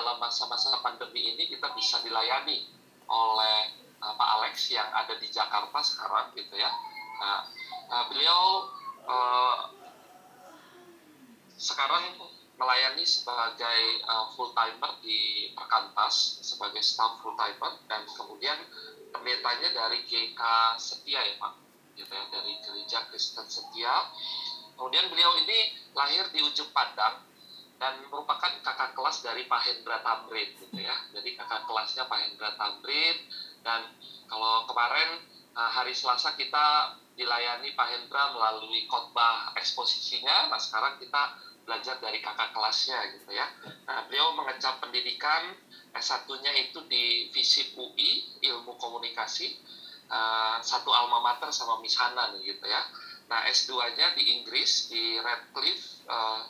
dalam masa-masa pandemi ini kita bisa dilayani oleh uh, Pak Alex yang ada di Jakarta sekarang, gitu ya. Nah, uh, beliau uh, sekarang melayani sebagai uh, full timer di Perkantas sebagai staff full timer dan kemudian pendetanya dari GK Setia ya Pak gitu ya dari gereja Kristen Setia kemudian beliau ini lahir di ujung Padang dan merupakan kakak kelas dari Pak Hendra Tamrin gitu ya jadi kakak kelasnya Pak Hendra Tamrin dan kalau kemarin uh, hari Selasa kita dilayani Pak Hendra melalui khotbah eksposisinya nah sekarang kita belajar dari kakak kelasnya gitu ya. Nah, beliau mengecap pendidikan S1-nya itu di FISIP UI, Ilmu Komunikasi, uh, satu alma mater sama Miss Hanan gitu ya. Nah, S2-nya di Inggris, di Radcliffe, uh,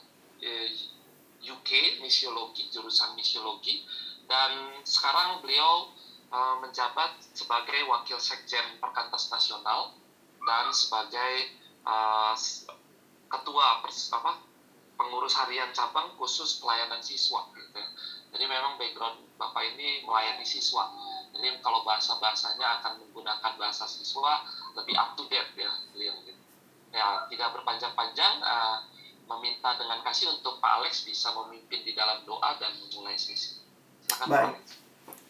UK, misiologi, jurusan misiologi, dan sekarang beliau uh, menjabat sebagai Wakil Sekjen Perkantas Nasional dan sebagai uh, ketua pers apa pengurus harian cabang khusus pelayanan siswa gitu. Jadi memang background Bapak ini melayani siswa. Jadi kalau bahasa-bahasanya akan menggunakan bahasa siswa lebih up to date ya beliau gitu. Ya, tidak berpanjang-panjang uh, meminta dengan kasih untuk Pak Alex bisa memimpin di dalam doa dan memulai sesi. Silakan Baik. Pak Alex.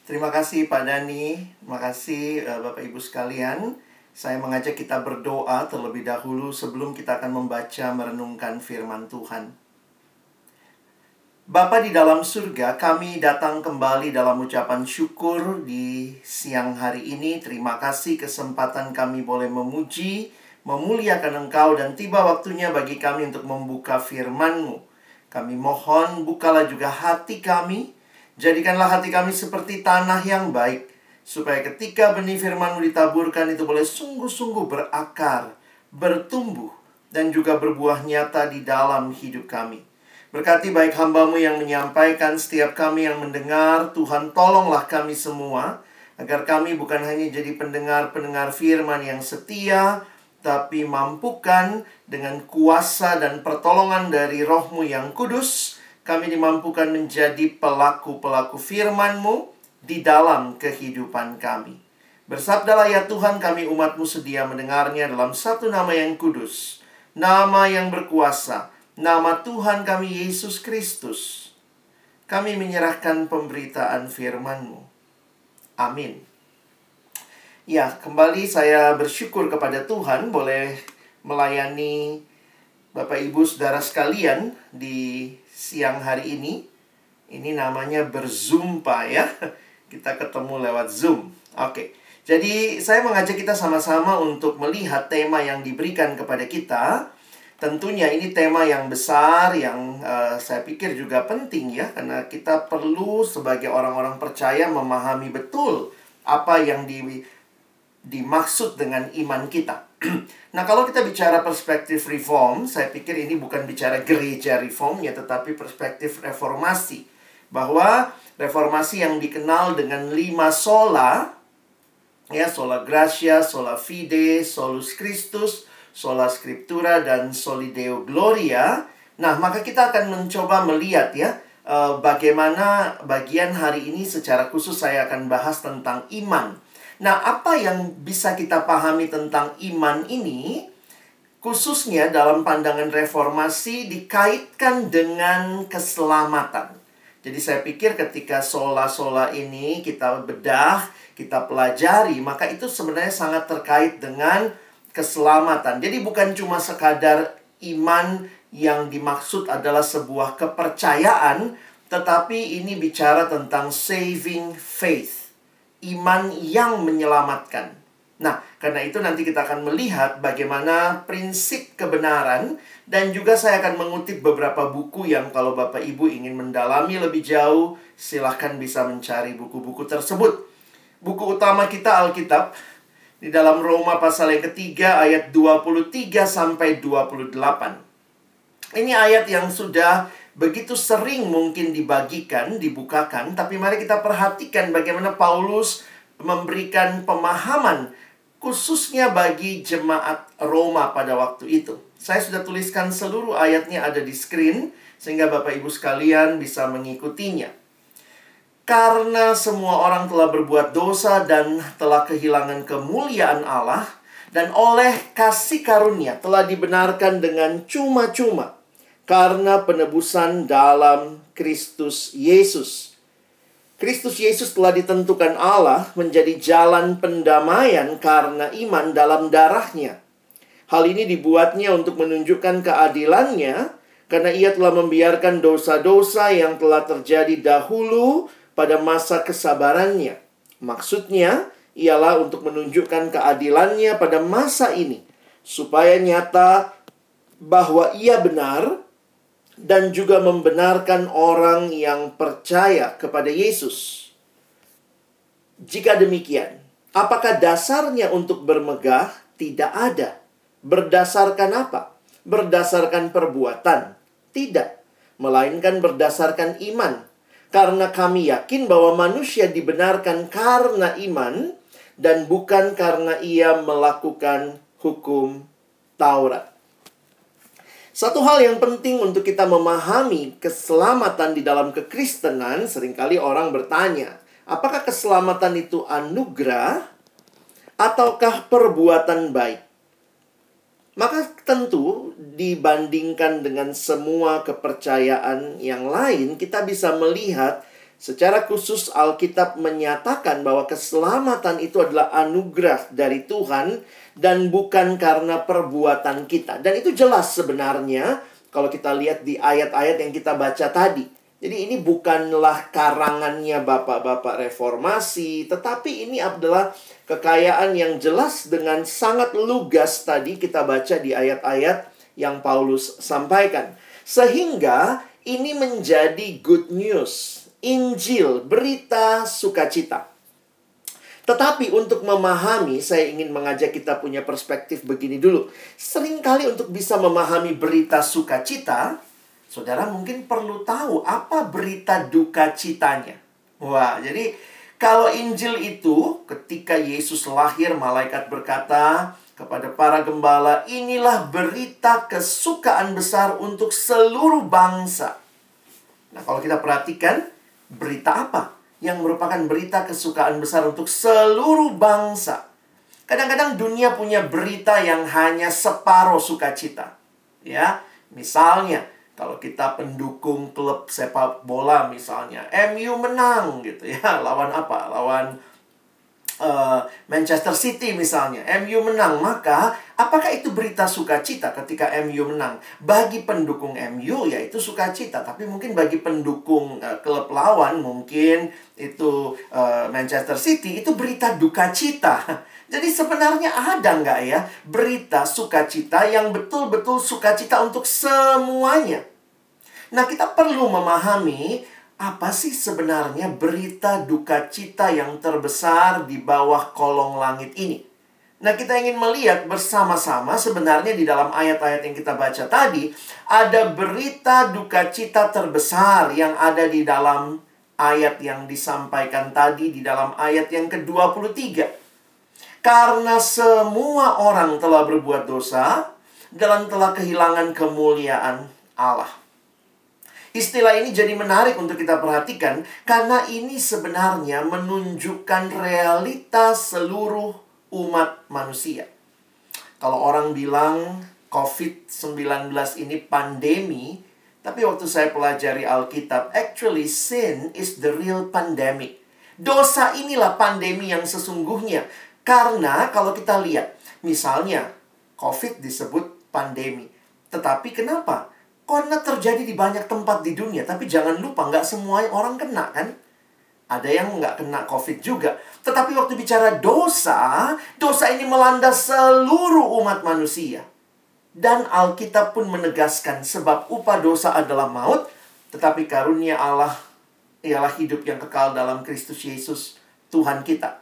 Terima kasih Pak Dani, terima kasih uh, Bapak Ibu sekalian. Saya mengajak kita berdoa terlebih dahulu sebelum kita akan membaca merenungkan firman Tuhan. Bapa di dalam surga, kami datang kembali dalam ucapan syukur di siang hari ini. Terima kasih kesempatan kami boleh memuji, memuliakan Engkau dan tiba waktunya bagi kami untuk membuka firman-Mu. Kami mohon bukalah juga hati kami, jadikanlah hati kami seperti tanah yang baik, supaya ketika benih firman-Mu ditaburkan itu boleh sungguh-sungguh berakar, bertumbuh, dan juga berbuah nyata di dalam hidup kami. Berkati baik hambamu yang menyampaikan, setiap kami yang mendengar, Tuhan tolonglah kami semua, agar kami bukan hanya jadi pendengar-pendengar firman yang setia, tapi mampukan dengan kuasa dan pertolongan dari rohmu yang kudus, kami dimampukan menjadi pelaku-pelaku firmanmu di dalam kehidupan kami. Bersabdalah ya Tuhan kami umatmu sedia mendengarnya dalam satu nama yang kudus, nama yang berkuasa, nama Tuhan kami Yesus Kristus, kami menyerahkan pemberitaan firman-Mu. Amin. Ya, kembali saya bersyukur kepada Tuhan boleh melayani Bapak Ibu Saudara sekalian di siang hari ini. Ini namanya berzumpa ya. Kita ketemu lewat Zoom. Oke. Jadi saya mengajak kita sama-sama untuk melihat tema yang diberikan kepada kita Tentunya ini tema yang besar yang uh, saya pikir juga penting ya karena kita perlu sebagai orang-orang percaya memahami betul apa yang di dimaksud dengan iman kita. nah, kalau kita bicara perspektif reform, saya pikir ini bukan bicara gereja reform ya tetapi perspektif reformasi. Bahwa reformasi yang dikenal dengan lima sola ya, sola gracia, sola fide, solus Christus, sola scriptura dan solideo gloria. Nah, maka kita akan mencoba melihat ya uh, bagaimana bagian hari ini secara khusus saya akan bahas tentang iman. Nah, apa yang bisa kita pahami tentang iman ini khususnya dalam pandangan reformasi dikaitkan dengan keselamatan. Jadi saya pikir ketika sola-sola ini kita bedah, kita pelajari, maka itu sebenarnya sangat terkait dengan keselamatan. Jadi bukan cuma sekadar iman yang dimaksud adalah sebuah kepercayaan, tetapi ini bicara tentang saving faith. Iman yang menyelamatkan. Nah, karena itu nanti kita akan melihat bagaimana prinsip kebenaran dan juga saya akan mengutip beberapa buku yang kalau Bapak Ibu ingin mendalami lebih jauh, silahkan bisa mencari buku-buku tersebut. Buku utama kita Alkitab di dalam Roma pasal yang ketiga ayat 23 sampai 28. Ini ayat yang sudah begitu sering mungkin dibagikan, dibukakan, tapi mari kita perhatikan bagaimana Paulus memberikan pemahaman khususnya bagi jemaat Roma pada waktu itu. Saya sudah tuliskan seluruh ayatnya ada di screen sehingga Bapak Ibu sekalian bisa mengikutinya. Karena semua orang telah berbuat dosa dan telah kehilangan kemuliaan Allah dan oleh kasih karunia telah dibenarkan dengan cuma-cuma karena penebusan dalam Kristus Yesus Kristus Yesus telah ditentukan Allah menjadi jalan pendamaian karena iman dalam darahnya. Hal ini dibuatnya untuk menunjukkan keadilannya karena ia telah membiarkan dosa-dosa yang telah terjadi dahulu pada masa kesabarannya. Maksudnya ialah untuk menunjukkan keadilannya pada masa ini supaya nyata bahwa ia benar dan juga membenarkan orang yang percaya kepada Yesus. Jika demikian, apakah dasarnya untuk bermegah? Tidak ada. Berdasarkan apa? Berdasarkan perbuatan? Tidak, melainkan berdasarkan iman. Karena kami yakin bahwa manusia dibenarkan karena iman dan bukan karena ia melakukan hukum Taurat. Satu hal yang penting untuk kita memahami keselamatan di dalam kekristenan, sering kali orang bertanya, apakah keselamatan itu anugerah ataukah perbuatan baik? Maka tentu dibandingkan dengan semua kepercayaan yang lain, kita bisa melihat secara khusus Alkitab menyatakan bahwa keselamatan itu adalah anugerah dari Tuhan dan bukan karena perbuatan kita. Dan itu jelas sebenarnya kalau kita lihat di ayat-ayat yang kita baca tadi. Jadi ini bukanlah karangannya bapak-bapak reformasi, tetapi ini adalah kekayaan yang jelas dengan sangat lugas tadi kita baca di ayat-ayat yang Paulus sampaikan. Sehingga ini menjadi good news, Injil, berita sukacita. Tetapi untuk memahami, saya ingin mengajak kita punya perspektif begini dulu. Seringkali untuk bisa memahami berita sukacita, saudara mungkin perlu tahu apa berita duka citanya. Wah, jadi kalau Injil itu ketika Yesus lahir, malaikat berkata kepada para gembala, inilah berita kesukaan besar untuk seluruh bangsa. Nah, kalau kita perhatikan, berita apa? Yang merupakan berita kesukaan besar untuk seluruh bangsa. Kadang-kadang dunia punya berita yang hanya separuh sukacita. Ya, misalnya kalau kita pendukung klub sepak bola misalnya, MU menang gitu ya, lawan apa? Lawan uh, Manchester City misalnya, MU menang, maka apakah itu berita sukacita ketika MU menang? Bagi pendukung MU ya itu sukacita, tapi mungkin bagi pendukung uh, klub lawan mungkin itu uh, Manchester City itu berita duka cita. Jadi sebenarnya ada nggak ya berita sukacita yang betul-betul sukacita untuk semuanya? Nah kita perlu memahami apa sih sebenarnya berita duka cita yang terbesar di bawah kolong langit ini? Nah, kita ingin melihat bersama-sama sebenarnya di dalam ayat-ayat yang kita baca tadi, ada berita duka cita terbesar yang ada di dalam ayat yang disampaikan tadi di dalam ayat yang ke-23. Karena semua orang telah berbuat dosa dan telah kehilangan kemuliaan Allah. Istilah ini jadi menarik untuk kita perhatikan karena ini sebenarnya menunjukkan realitas seluruh umat manusia. Kalau orang bilang COVID-19 ini pandemi, tapi waktu saya pelajari Alkitab, actually sin is the real pandemic. Dosa inilah pandemi yang sesungguhnya. Karena kalau kita lihat, misalnya COVID disebut pandemi. Tetapi kenapa? Karena terjadi di banyak tempat di dunia, tapi jangan lupa nggak semua orang kena kan? Ada yang nggak kena COVID juga. Tetapi waktu bicara dosa, dosa ini melanda seluruh umat manusia. Dan Alkitab pun menegaskan sebab upah dosa adalah maut, tetapi karunia Allah ialah hidup yang kekal dalam Kristus Yesus, Tuhan kita.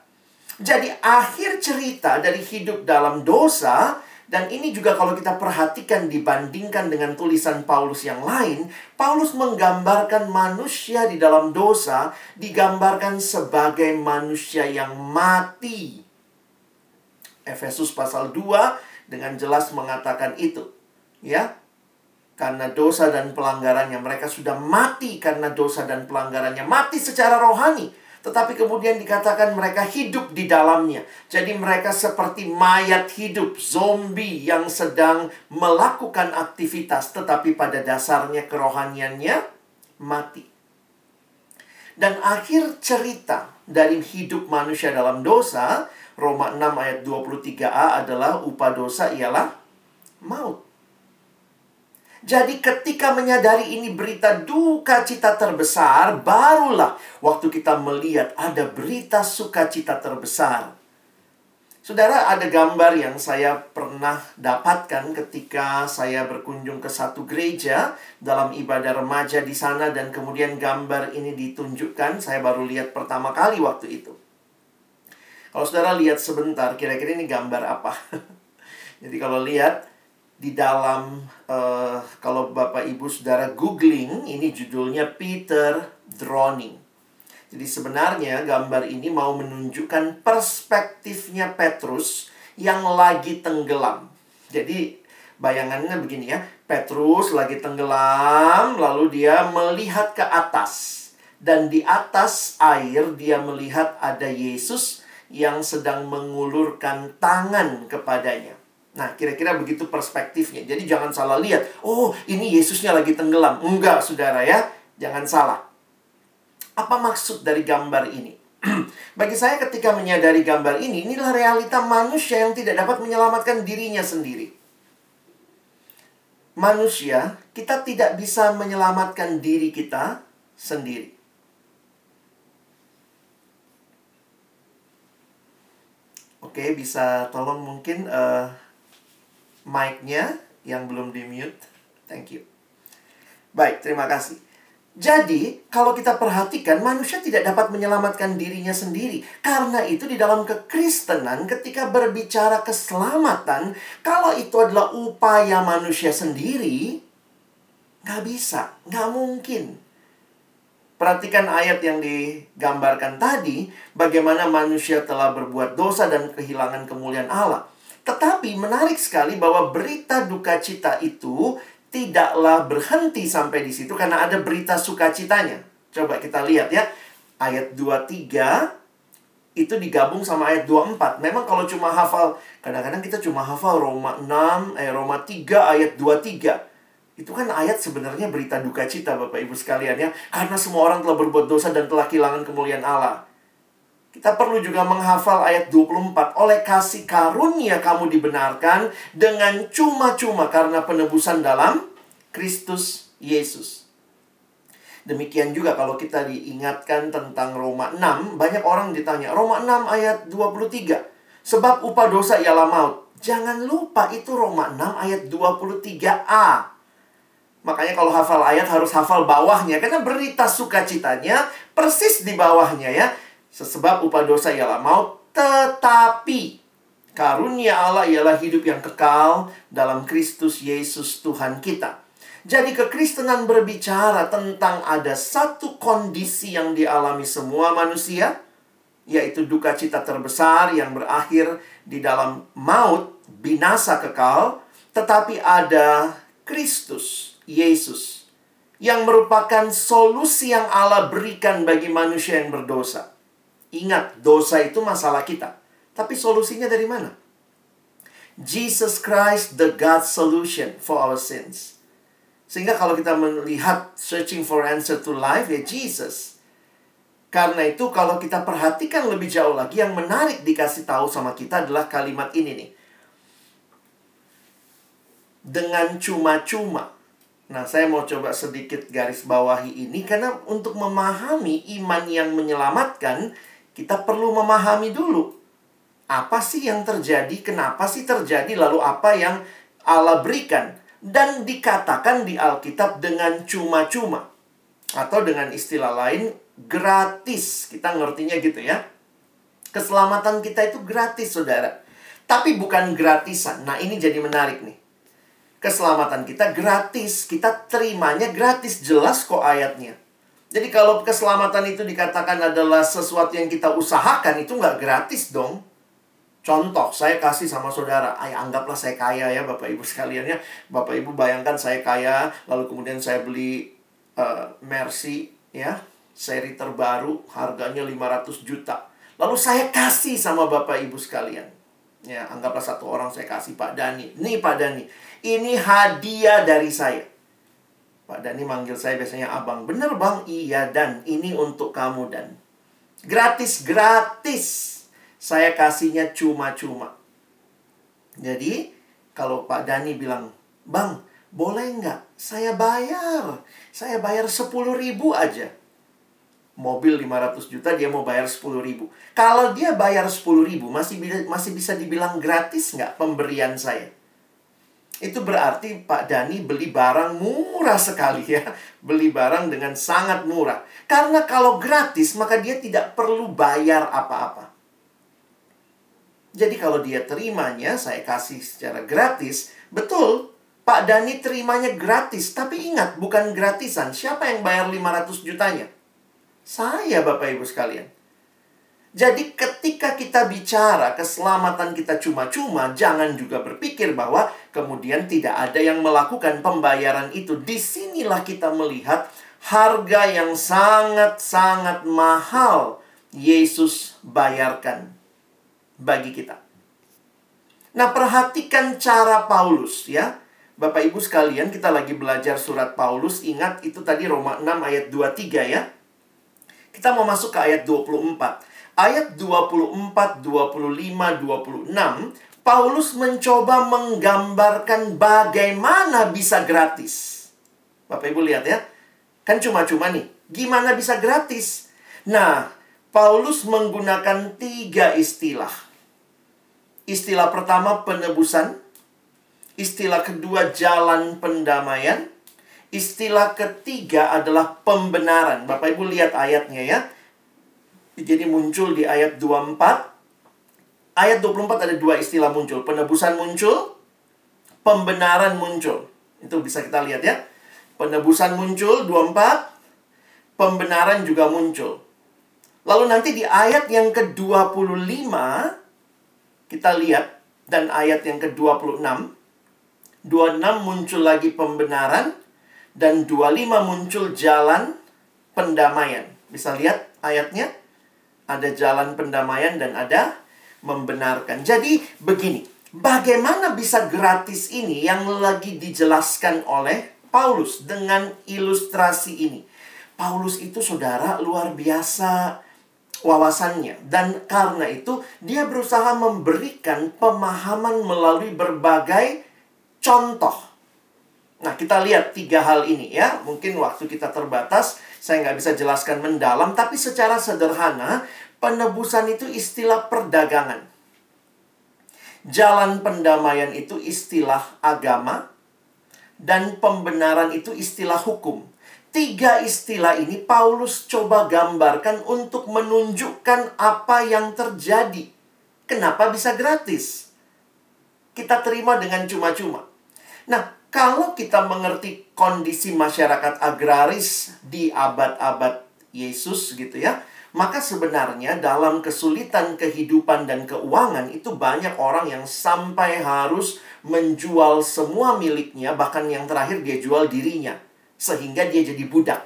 Jadi akhir cerita dari hidup dalam dosa dan ini juga kalau kita perhatikan dibandingkan dengan tulisan Paulus yang lain, Paulus menggambarkan manusia di dalam dosa digambarkan sebagai manusia yang mati. Efesus pasal 2 dengan jelas mengatakan itu. Ya. Karena dosa dan pelanggarannya mereka sudah mati karena dosa dan pelanggarannya, mati secara rohani tetapi kemudian dikatakan mereka hidup di dalamnya. Jadi mereka seperti mayat hidup, zombie yang sedang melakukan aktivitas tetapi pada dasarnya kerohaniannya mati. Dan akhir cerita dari hidup manusia dalam dosa, Roma 6 ayat 23a adalah upah dosa ialah maut. Jadi ketika menyadari ini berita duka cita terbesar, barulah waktu kita melihat ada berita sukacita terbesar. Saudara, ada gambar yang saya pernah dapatkan ketika saya berkunjung ke satu gereja dalam ibadah remaja di sana dan kemudian gambar ini ditunjukkan, saya baru lihat pertama kali waktu itu. Kalau saudara lihat sebentar, kira-kira ini gambar apa? Jadi kalau lihat di dalam uh, kalau Bapak Ibu Saudara googling ini judulnya Peter Drowning. Jadi sebenarnya gambar ini mau menunjukkan perspektifnya Petrus yang lagi tenggelam. Jadi bayangannya begini ya, Petrus lagi tenggelam lalu dia melihat ke atas dan di atas air dia melihat ada Yesus yang sedang mengulurkan tangan kepadanya. Nah, kira-kira begitu perspektifnya. Jadi jangan salah lihat. Oh, ini Yesusnya lagi tenggelam. Enggak, saudara ya. Jangan salah. Apa maksud dari gambar ini? Bagi saya ketika menyadari gambar ini, inilah realita manusia yang tidak dapat menyelamatkan dirinya sendiri. Manusia, kita tidak bisa menyelamatkan diri kita sendiri. Oke, bisa tolong mungkin uh, mic-nya yang belum di-mute. Thank you. Baik, terima kasih. Jadi, kalau kita perhatikan, manusia tidak dapat menyelamatkan dirinya sendiri. Karena itu, di dalam kekristenan, ketika berbicara keselamatan, kalau itu adalah upaya manusia sendiri, nggak bisa, nggak mungkin. Perhatikan ayat yang digambarkan tadi, bagaimana manusia telah berbuat dosa dan kehilangan kemuliaan Allah. Tetapi menarik sekali bahwa berita duka cita itu tidaklah berhenti sampai di situ karena ada berita sukacitanya. Coba kita lihat ya. Ayat 23 itu digabung sama ayat 24. Memang kalau cuma hafal, kadang-kadang kita cuma hafal Roma 6, eh Roma 3 ayat 23. Itu kan ayat sebenarnya berita duka cita Bapak Ibu sekalian ya. Karena semua orang telah berbuat dosa dan telah kehilangan kemuliaan Allah. Kita perlu juga menghafal ayat 24. Oleh kasih karunia kamu dibenarkan dengan cuma-cuma karena penebusan dalam Kristus Yesus. Demikian juga kalau kita diingatkan tentang Roma 6, banyak orang ditanya, Roma 6 ayat 23. Sebab upah dosa ialah maut. Jangan lupa itu Roma 6 ayat 23a. Makanya kalau hafal ayat harus hafal bawahnya. Karena berita sukacitanya persis di bawahnya ya. Sesebab upah dosa ialah maut, tetapi karunia Allah ialah hidup yang kekal dalam Kristus Yesus Tuhan kita. Jadi kekristenan berbicara tentang ada satu kondisi yang dialami semua manusia, yaitu duka cita terbesar yang berakhir di dalam maut, binasa kekal, tetapi ada Kristus, Yesus, yang merupakan solusi yang Allah berikan bagi manusia yang berdosa. Ingat, dosa itu masalah kita. Tapi solusinya dari mana? Jesus Christ, the God solution for our sins. Sehingga kalau kita melihat searching for answer to life, ya Jesus. Karena itu kalau kita perhatikan lebih jauh lagi, yang menarik dikasih tahu sama kita adalah kalimat ini nih. Dengan cuma-cuma Nah, saya mau coba sedikit garis bawahi ini karena untuk memahami iman yang menyelamatkan, kita perlu memahami dulu apa sih yang terjadi, kenapa sih terjadi, lalu apa yang Allah berikan dan dikatakan di Alkitab dengan cuma-cuma atau dengan istilah lain gratis. Kita ngertinya gitu ya. Keselamatan kita itu gratis, Saudara. Tapi bukan gratisan. Nah, ini jadi menarik nih keselamatan kita gratis. Kita terimanya gratis. Jelas kok ayatnya. Jadi kalau keselamatan itu dikatakan adalah sesuatu yang kita usahakan, itu nggak gratis dong. Contoh, saya kasih sama saudara, ay, anggaplah saya kaya ya Bapak Ibu sekalian ya. Bapak Ibu bayangkan saya kaya, lalu kemudian saya beli uh, Mercy ya, seri terbaru, harganya 500 juta. Lalu saya kasih sama Bapak Ibu sekalian. Ya, anggaplah satu orang saya kasih Pak Dani. Nih Pak Dani, ini hadiah dari saya. Pak Dani manggil saya biasanya abang. Bener bang? Iya dan ini untuk kamu dan. Gratis, gratis. Saya kasihnya cuma-cuma. Jadi, kalau Pak Dani bilang, Bang, boleh nggak? Saya bayar. Saya bayar 10 ribu aja. Mobil 500 juta, dia mau bayar 10 ribu. Kalau dia bayar 10 ribu, masih, masih bisa dibilang gratis nggak pemberian saya? Itu berarti Pak Dani beli barang murah sekali ya. Beli barang dengan sangat murah. Karena kalau gratis, maka dia tidak perlu bayar apa-apa. Jadi kalau dia terimanya, saya kasih secara gratis. Betul, Pak Dani terimanya gratis. Tapi ingat, bukan gratisan. Siapa yang bayar 500 jutanya? Saya, Bapak Ibu sekalian. Jadi ketika kita bicara keselamatan kita cuma-cuma, jangan juga berpikir bahwa kemudian tidak ada yang melakukan pembayaran itu. Di sinilah kita melihat harga yang sangat-sangat mahal Yesus bayarkan bagi kita. Nah, perhatikan cara Paulus ya. Bapak Ibu sekalian, kita lagi belajar surat Paulus. Ingat itu tadi Roma 6 ayat 23 ya. Kita mau masuk ke ayat 24 ayat 24, 25, 26, Paulus mencoba menggambarkan bagaimana bisa gratis. Bapak Ibu lihat ya. Kan cuma-cuma nih. Gimana bisa gratis? Nah, Paulus menggunakan tiga istilah. Istilah pertama penebusan. Istilah kedua jalan pendamaian. Istilah ketiga adalah pembenaran. Bapak Ibu lihat ayatnya ya. Jadi muncul di ayat 24. Ayat 24 ada dua istilah muncul. Penebusan muncul, pembenaran muncul. Itu bisa kita lihat ya. Penebusan muncul 24, pembenaran juga muncul. Lalu nanti di ayat yang ke-25 kita lihat dan ayat yang ke-26 26 muncul lagi pembenaran dan 25 muncul jalan pendamaian. Bisa lihat ayatnya? Ada jalan pendamaian dan ada membenarkan. Jadi begini, bagaimana bisa gratis ini yang lagi dijelaskan oleh Paulus dengan ilustrasi ini. Paulus itu saudara luar biasa wawasannya dan karena itu dia berusaha memberikan pemahaman melalui berbagai contoh. Nah, kita lihat tiga hal ini ya. Mungkin waktu kita terbatas, saya nggak bisa jelaskan mendalam, tapi secara sederhana, penebusan itu istilah perdagangan. Jalan pendamaian itu istilah agama, dan pembenaran itu istilah hukum. Tiga istilah ini Paulus coba gambarkan untuk menunjukkan apa yang terjadi. Kenapa bisa gratis? Kita terima dengan cuma-cuma. Nah, kalau kita mengerti kondisi masyarakat agraris di abad-abad Yesus gitu ya, maka sebenarnya dalam kesulitan kehidupan dan keuangan itu banyak orang yang sampai harus menjual semua miliknya, bahkan yang terakhir dia jual dirinya sehingga dia jadi budak.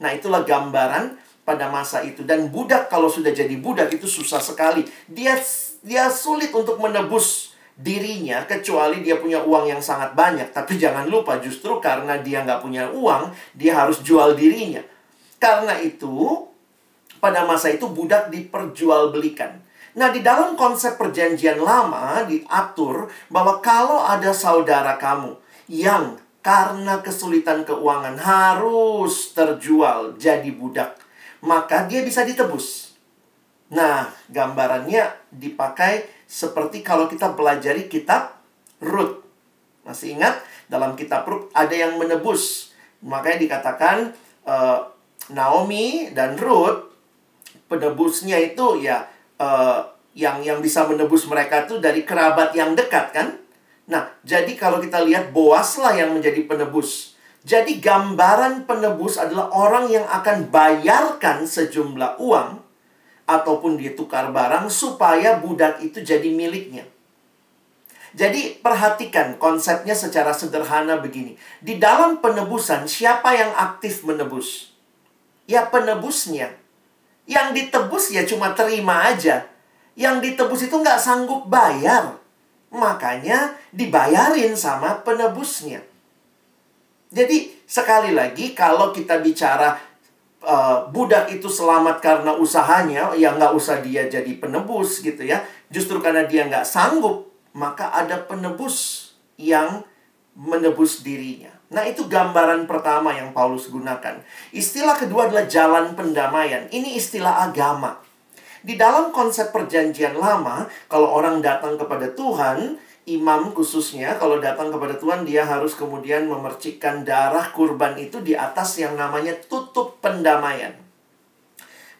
Nah, itulah gambaran pada masa itu dan budak kalau sudah jadi budak itu susah sekali. Dia dia sulit untuk menebus dirinya kecuali dia punya uang yang sangat banyak. Tapi jangan lupa justru karena dia nggak punya uang, dia harus jual dirinya. Karena itu, pada masa itu budak diperjualbelikan. Nah, di dalam konsep perjanjian lama diatur bahwa kalau ada saudara kamu yang karena kesulitan keuangan harus terjual jadi budak, maka dia bisa ditebus. Nah, gambarannya dipakai seperti kalau kita pelajari kitab Ruth. Masih ingat dalam kitab Ruth ada yang menebus. Makanya dikatakan uh, Naomi dan Ruth penebusnya itu ya uh, yang yang bisa menebus mereka itu dari kerabat yang dekat kan? Nah, jadi kalau kita lihat Boaslah yang menjadi penebus. Jadi gambaran penebus adalah orang yang akan bayarkan sejumlah uang ataupun dia tukar barang supaya budak itu jadi miliknya. Jadi perhatikan konsepnya secara sederhana begini. Di dalam penebusan siapa yang aktif menebus? Ya penebusnya. Yang ditebus ya cuma terima aja. Yang ditebus itu nggak sanggup bayar. Makanya dibayarin sama penebusnya. Jadi sekali lagi kalau kita bicara uh, budak itu selamat karena usahanya, ya nggak usah dia jadi penebus gitu ya. Justru karena dia nggak sanggup, maka ada penebus yang menebus dirinya. Nah, itu gambaran pertama yang Paulus gunakan. Istilah kedua adalah jalan pendamaian. Ini istilah agama. Di dalam konsep perjanjian lama, kalau orang datang kepada Tuhan, imam khususnya kalau datang kepada Tuhan dia harus kemudian memercikkan darah kurban itu di atas yang namanya tutup pendamaian.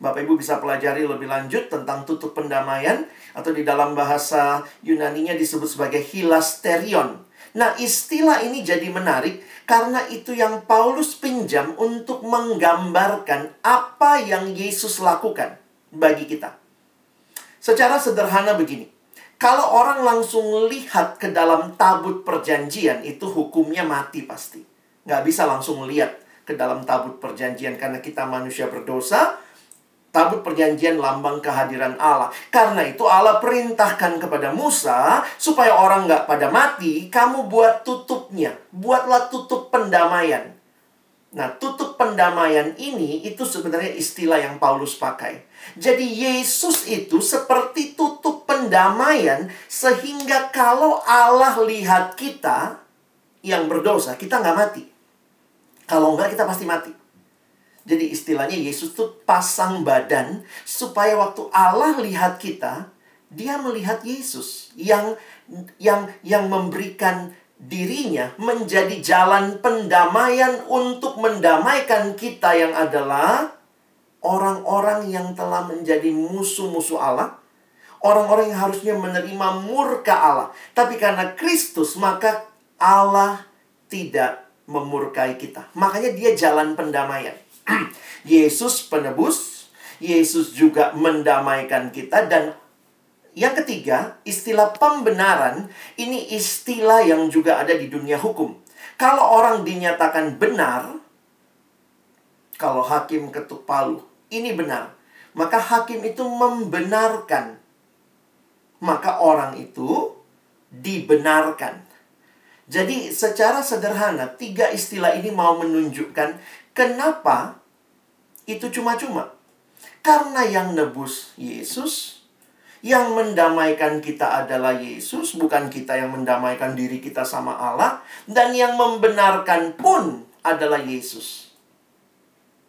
Bapak Ibu bisa pelajari lebih lanjut tentang tutup pendamaian atau di dalam bahasa Yunaninya disebut sebagai hilasterion. Nah, istilah ini jadi menarik karena itu yang Paulus pinjam untuk menggambarkan apa yang Yesus lakukan bagi kita. Secara sederhana begini. Kalau orang langsung lihat ke dalam tabut perjanjian, itu hukumnya mati pasti. Nggak bisa langsung lihat ke dalam tabut perjanjian karena kita manusia berdosa. Tabut perjanjian lambang kehadiran Allah. Karena itu Allah perintahkan kepada Musa supaya orang nggak pada mati, kamu buat tutupnya. Buatlah tutup pendamaian. Nah, tutup pendamaian ini itu sebenarnya istilah yang Paulus pakai. Jadi Yesus itu seperti tutup pendamaian sehingga kalau Allah lihat kita yang berdosa, kita nggak mati. Kalau nggak kita pasti mati. Jadi istilahnya Yesus tuh pasang badan supaya waktu Allah lihat kita, dia melihat Yesus yang yang yang memberikan dirinya menjadi jalan pendamaian untuk mendamaikan kita yang adalah orang-orang yang telah menjadi musuh-musuh Allah, orang-orang yang harusnya menerima murka Allah, tapi karena Kristus maka Allah tidak memurkai kita. Makanya dia jalan pendamaian. Yesus penebus, Yesus juga mendamaikan kita dan yang ketiga, istilah pembenaran ini istilah yang juga ada di dunia hukum. Kalau orang dinyatakan benar, kalau hakim ketuk palu, ini benar. Maka hakim itu membenarkan. Maka orang itu dibenarkan. Jadi secara sederhana, tiga istilah ini mau menunjukkan kenapa itu cuma-cuma. Karena yang nebus Yesus, yang mendamaikan kita adalah Yesus, bukan kita yang mendamaikan diri kita sama Allah. Dan yang membenarkan pun adalah Yesus.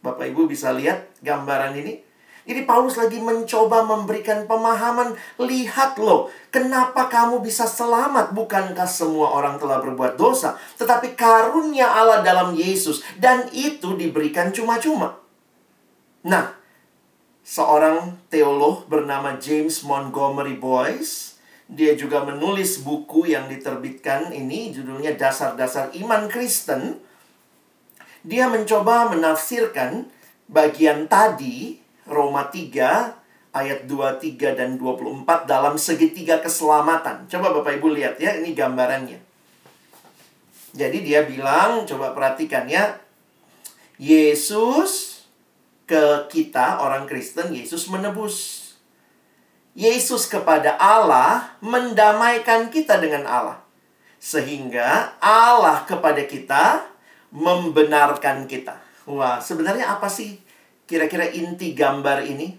Bapak Ibu bisa lihat gambaran ini? Jadi Paulus lagi mencoba memberikan pemahaman, lihat loh, kenapa kamu bisa selamat? Bukankah semua orang telah berbuat dosa? Tetapi karunia Allah dalam Yesus, dan itu diberikan cuma-cuma. Nah, seorang teolog bernama James Montgomery Boyce. Dia juga menulis buku yang diterbitkan ini judulnya Dasar-dasar Iman Kristen. Dia mencoba menafsirkan bagian tadi Roma 3 ayat 23 dan 24 dalam segitiga keselamatan. Coba Bapak Ibu lihat ya, ini gambarannya. Jadi dia bilang, coba perhatikan ya. Yesus ke kita orang Kristen Yesus menebus. Yesus kepada Allah mendamaikan kita dengan Allah. Sehingga Allah kepada kita membenarkan kita. Wah, sebenarnya apa sih kira-kira inti gambar ini?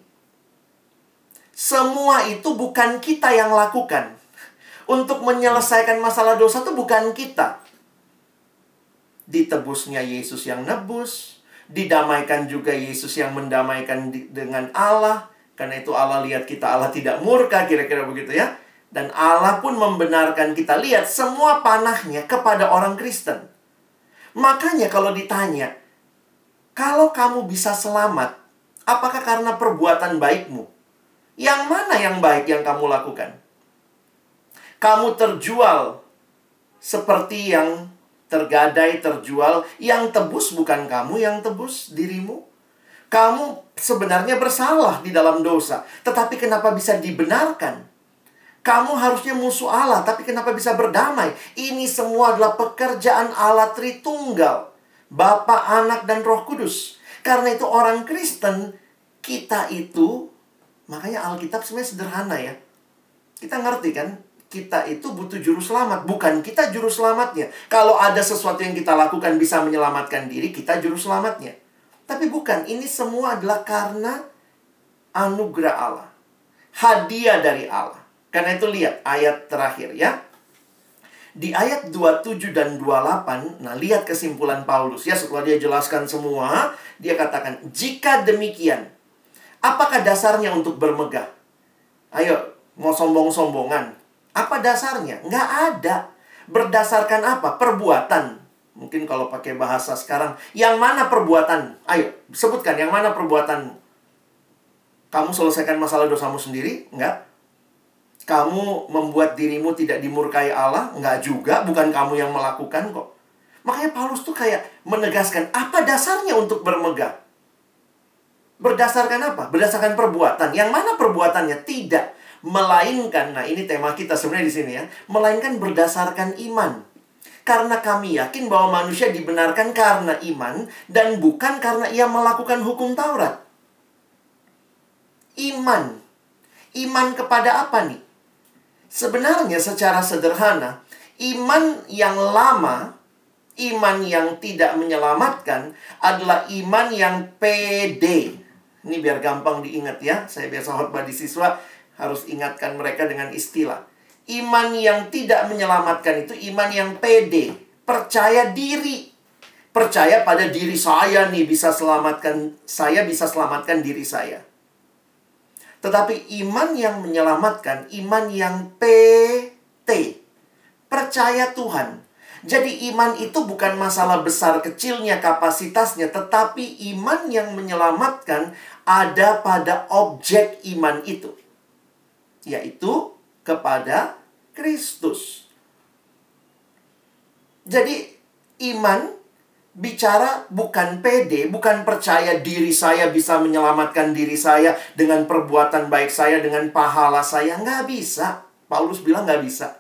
Semua itu bukan kita yang lakukan. Untuk menyelesaikan masalah dosa itu bukan kita. ditebusnya Yesus yang nebus, didamaikan juga Yesus yang mendamaikan dengan Allah. Karena itu Allah lihat kita Allah tidak murka, kira-kira begitu ya. Dan Allah pun membenarkan kita lihat semua panahnya kepada orang Kristen. Makanya kalau ditanya, kalau kamu bisa selamat, apakah karena perbuatan baikmu? Yang mana yang baik yang kamu lakukan? Kamu terjual seperti yang tergadai terjual, yang tebus bukan kamu yang tebus dirimu. Kamu sebenarnya bersalah di dalam dosa, tetapi kenapa bisa dibenarkan? Kamu harusnya musuh Allah, tapi kenapa bisa berdamai? Ini semua adalah pekerjaan Allah Tritunggal. Bapa, Anak, dan Roh Kudus. Karena itu orang Kristen, kita itu, makanya Alkitab sebenarnya sederhana ya. Kita ngerti kan? Kita itu butuh juru selamat. Bukan kita juru selamatnya. Kalau ada sesuatu yang kita lakukan bisa menyelamatkan diri, kita juru selamatnya. Tapi bukan, ini semua adalah karena anugerah Allah. Hadiah dari Allah. Karena itu lihat ayat terakhir ya. Di ayat 27 dan 28, nah lihat kesimpulan Paulus ya setelah dia jelaskan semua, dia katakan, "Jika demikian, apakah dasarnya untuk bermegah?" Ayo, mau sombong-sombongan. Apa dasarnya? Nggak ada. Berdasarkan apa? Perbuatan. Mungkin kalau pakai bahasa sekarang, yang mana perbuatan? Ayo, sebutkan yang mana perbuatan? Kamu selesaikan masalah dosamu sendiri? Enggak kamu membuat dirimu tidak dimurkai Allah? Enggak juga, bukan kamu yang melakukan kok. Makanya Paulus tuh kayak menegaskan, apa dasarnya untuk bermegah? Berdasarkan apa? Berdasarkan perbuatan. Yang mana perbuatannya? Tidak. Melainkan, nah ini tema kita sebenarnya di sini ya. Melainkan berdasarkan iman. Karena kami yakin bahwa manusia dibenarkan karena iman dan bukan karena ia melakukan hukum Taurat. Iman. Iman kepada apa nih? Sebenarnya secara sederhana, iman yang lama, iman yang tidak menyelamatkan adalah iman yang pede. Ini biar gampang diingat ya. Saya biasa khotbah di siswa harus ingatkan mereka dengan istilah. Iman yang tidak menyelamatkan itu iman yang pede, percaya diri. Percaya pada diri saya nih bisa selamatkan saya bisa selamatkan diri saya. Tetapi iman yang menyelamatkan, iman yang PT. Percaya Tuhan. Jadi iman itu bukan masalah besar kecilnya kapasitasnya, tetapi iman yang menyelamatkan ada pada objek iman itu. Yaitu kepada Kristus. Jadi iman bicara bukan pede, bukan percaya diri saya bisa menyelamatkan diri saya dengan perbuatan baik saya, dengan pahala saya. Nggak bisa. Paulus bilang nggak bisa.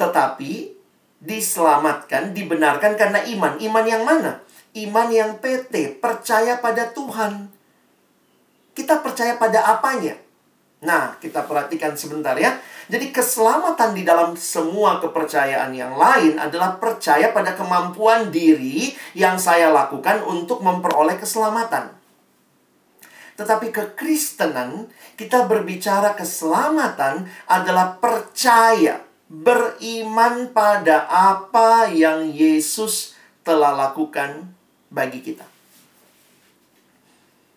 Tetapi diselamatkan, dibenarkan karena iman. Iman yang mana? Iman yang PT, percaya pada Tuhan. Kita percaya pada apanya? Nah, kita perhatikan sebentar ya. Jadi keselamatan di dalam semua kepercayaan yang lain adalah percaya pada kemampuan diri yang saya lakukan untuk memperoleh keselamatan. Tetapi kekristenan, kita berbicara keselamatan adalah percaya, beriman pada apa yang Yesus telah lakukan bagi kita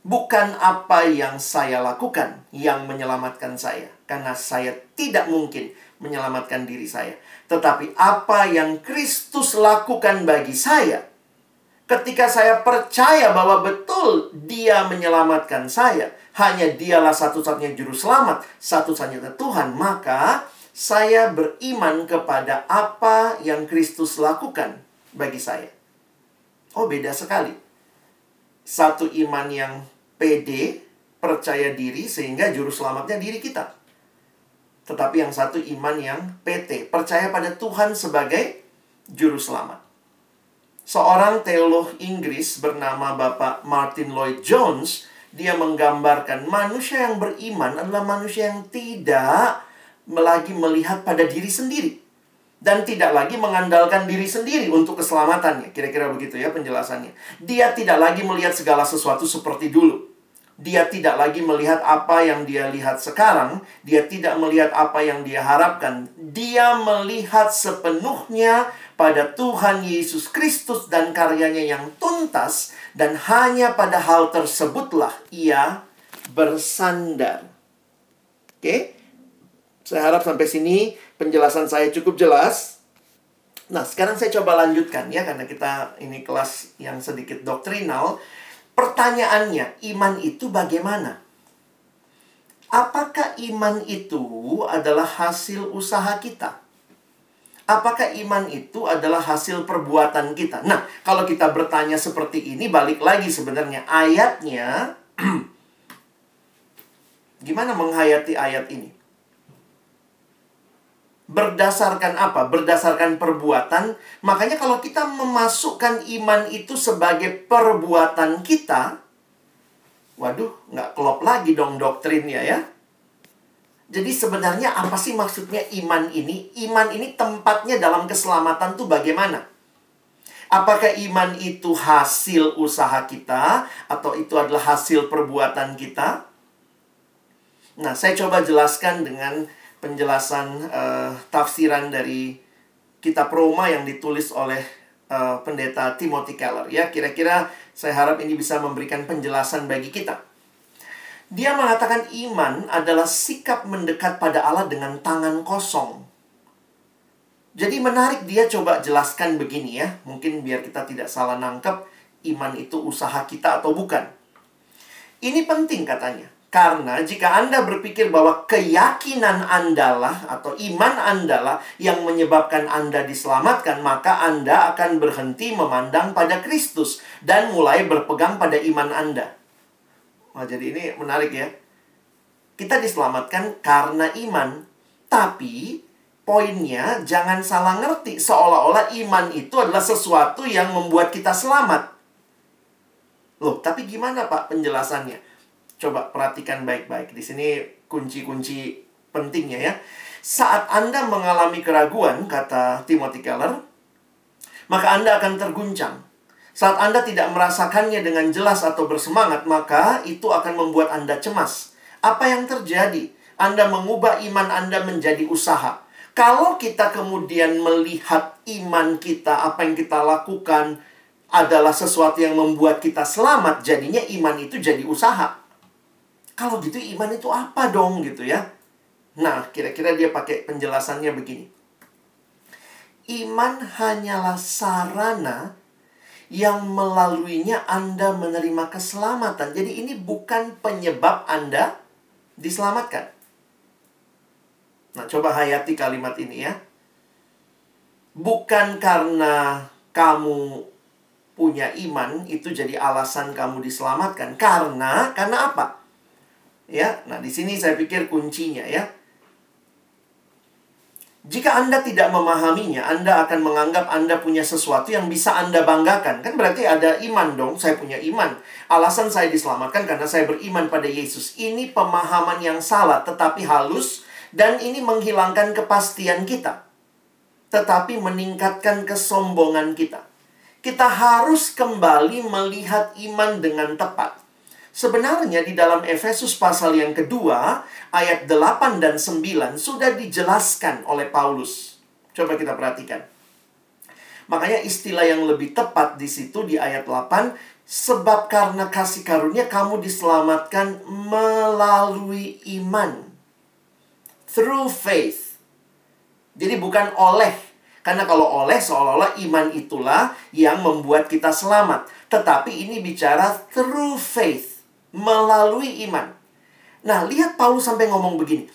bukan apa yang saya lakukan yang menyelamatkan saya, karena saya tidak mungkin menyelamatkan diri saya, tetapi apa yang Kristus lakukan bagi saya. Ketika saya percaya bahwa betul Dia menyelamatkan saya, hanya Dialah satu-satunya juru selamat, satu-satunya Tuhan, maka saya beriman kepada apa yang Kristus lakukan bagi saya. Oh, beda sekali satu iman yang pede, percaya diri, sehingga juru selamatnya diri kita. Tetapi yang satu iman yang PT, percaya pada Tuhan sebagai juru selamat. Seorang teolog Inggris bernama Bapak Martin Lloyd Jones, dia menggambarkan manusia yang beriman adalah manusia yang tidak lagi melihat pada diri sendiri dan tidak lagi mengandalkan diri sendiri untuk keselamatannya. Kira-kira begitu ya penjelasannya. Dia tidak lagi melihat segala sesuatu seperti dulu. Dia tidak lagi melihat apa yang dia lihat sekarang, dia tidak melihat apa yang dia harapkan. Dia melihat sepenuhnya pada Tuhan Yesus Kristus dan karyanya yang tuntas dan hanya pada hal tersebutlah ia bersandar. Oke? Saya harap sampai sini penjelasan saya cukup jelas. Nah, sekarang saya coba lanjutkan ya karena kita ini kelas yang sedikit doktrinal. Pertanyaannya, iman itu bagaimana? Apakah iman itu adalah hasil usaha kita? Apakah iman itu adalah hasil perbuatan kita? Nah, kalau kita bertanya seperti ini, balik lagi sebenarnya ayatnya. gimana menghayati ayat ini? Berdasarkan apa? Berdasarkan perbuatan. Makanya kalau kita memasukkan iman itu sebagai perbuatan kita, waduh, nggak klop lagi dong doktrinnya ya. Jadi sebenarnya apa sih maksudnya iman ini? Iman ini tempatnya dalam keselamatan tuh bagaimana? Apakah iman itu hasil usaha kita atau itu adalah hasil perbuatan kita? Nah, saya coba jelaskan dengan penjelasan uh, tafsiran dari kitab Roma yang ditulis oleh uh, pendeta Timothy Keller. Ya kira-kira saya harap ini bisa memberikan penjelasan bagi kita. Dia mengatakan iman adalah sikap mendekat pada Allah dengan tangan kosong. Jadi menarik dia coba jelaskan begini ya. Mungkin biar kita tidak salah nangkep iman itu usaha kita atau bukan. Ini penting katanya karena jika Anda berpikir bahwa keyakinan Anda lah atau iman Anda lah yang menyebabkan Anda diselamatkan, maka Anda akan berhenti memandang pada Kristus dan mulai berpegang pada iman Anda. Nah, jadi ini menarik ya. Kita diselamatkan karena iman, tapi poinnya jangan salah ngerti seolah-olah iman itu adalah sesuatu yang membuat kita selamat. Loh, tapi gimana Pak penjelasannya? Coba perhatikan baik-baik. Di sini kunci-kunci pentingnya ya. Saat Anda mengalami keraguan, kata Timothy Keller, maka Anda akan terguncang. Saat Anda tidak merasakannya dengan jelas atau bersemangat, maka itu akan membuat Anda cemas. Apa yang terjadi? Anda mengubah iman Anda menjadi usaha. Kalau kita kemudian melihat iman kita, apa yang kita lakukan adalah sesuatu yang membuat kita selamat, jadinya iman itu jadi usaha. Kalau gitu iman itu apa dong gitu ya? Nah, kira-kira dia pakai penjelasannya begini. Iman hanyalah sarana yang melaluinya Anda menerima keselamatan. Jadi ini bukan penyebab Anda diselamatkan. Nah, coba hayati kalimat ini ya. Bukan karena kamu punya iman itu jadi alasan kamu diselamatkan. Karena karena apa? Ya, nah di sini saya pikir kuncinya ya. Jika Anda tidak memahaminya, Anda akan menganggap Anda punya sesuatu yang bisa Anda banggakan. Kan berarti ada iman dong, saya punya iman. Alasan saya diselamatkan karena saya beriman pada Yesus. Ini pemahaman yang salah tetapi halus dan ini menghilangkan kepastian kita. Tetapi meningkatkan kesombongan kita. Kita harus kembali melihat iman dengan tepat. Sebenarnya di dalam Efesus pasal yang kedua, ayat 8 dan 9 sudah dijelaskan oleh Paulus. Coba kita perhatikan. Makanya istilah yang lebih tepat di situ di ayat 8, sebab karena kasih karunia kamu diselamatkan melalui iman. Through faith. Jadi bukan oleh. Karena kalau oleh seolah-olah iman itulah yang membuat kita selamat. Tetapi ini bicara through faith melalui iman. Nah, lihat Paulus sampai ngomong begini.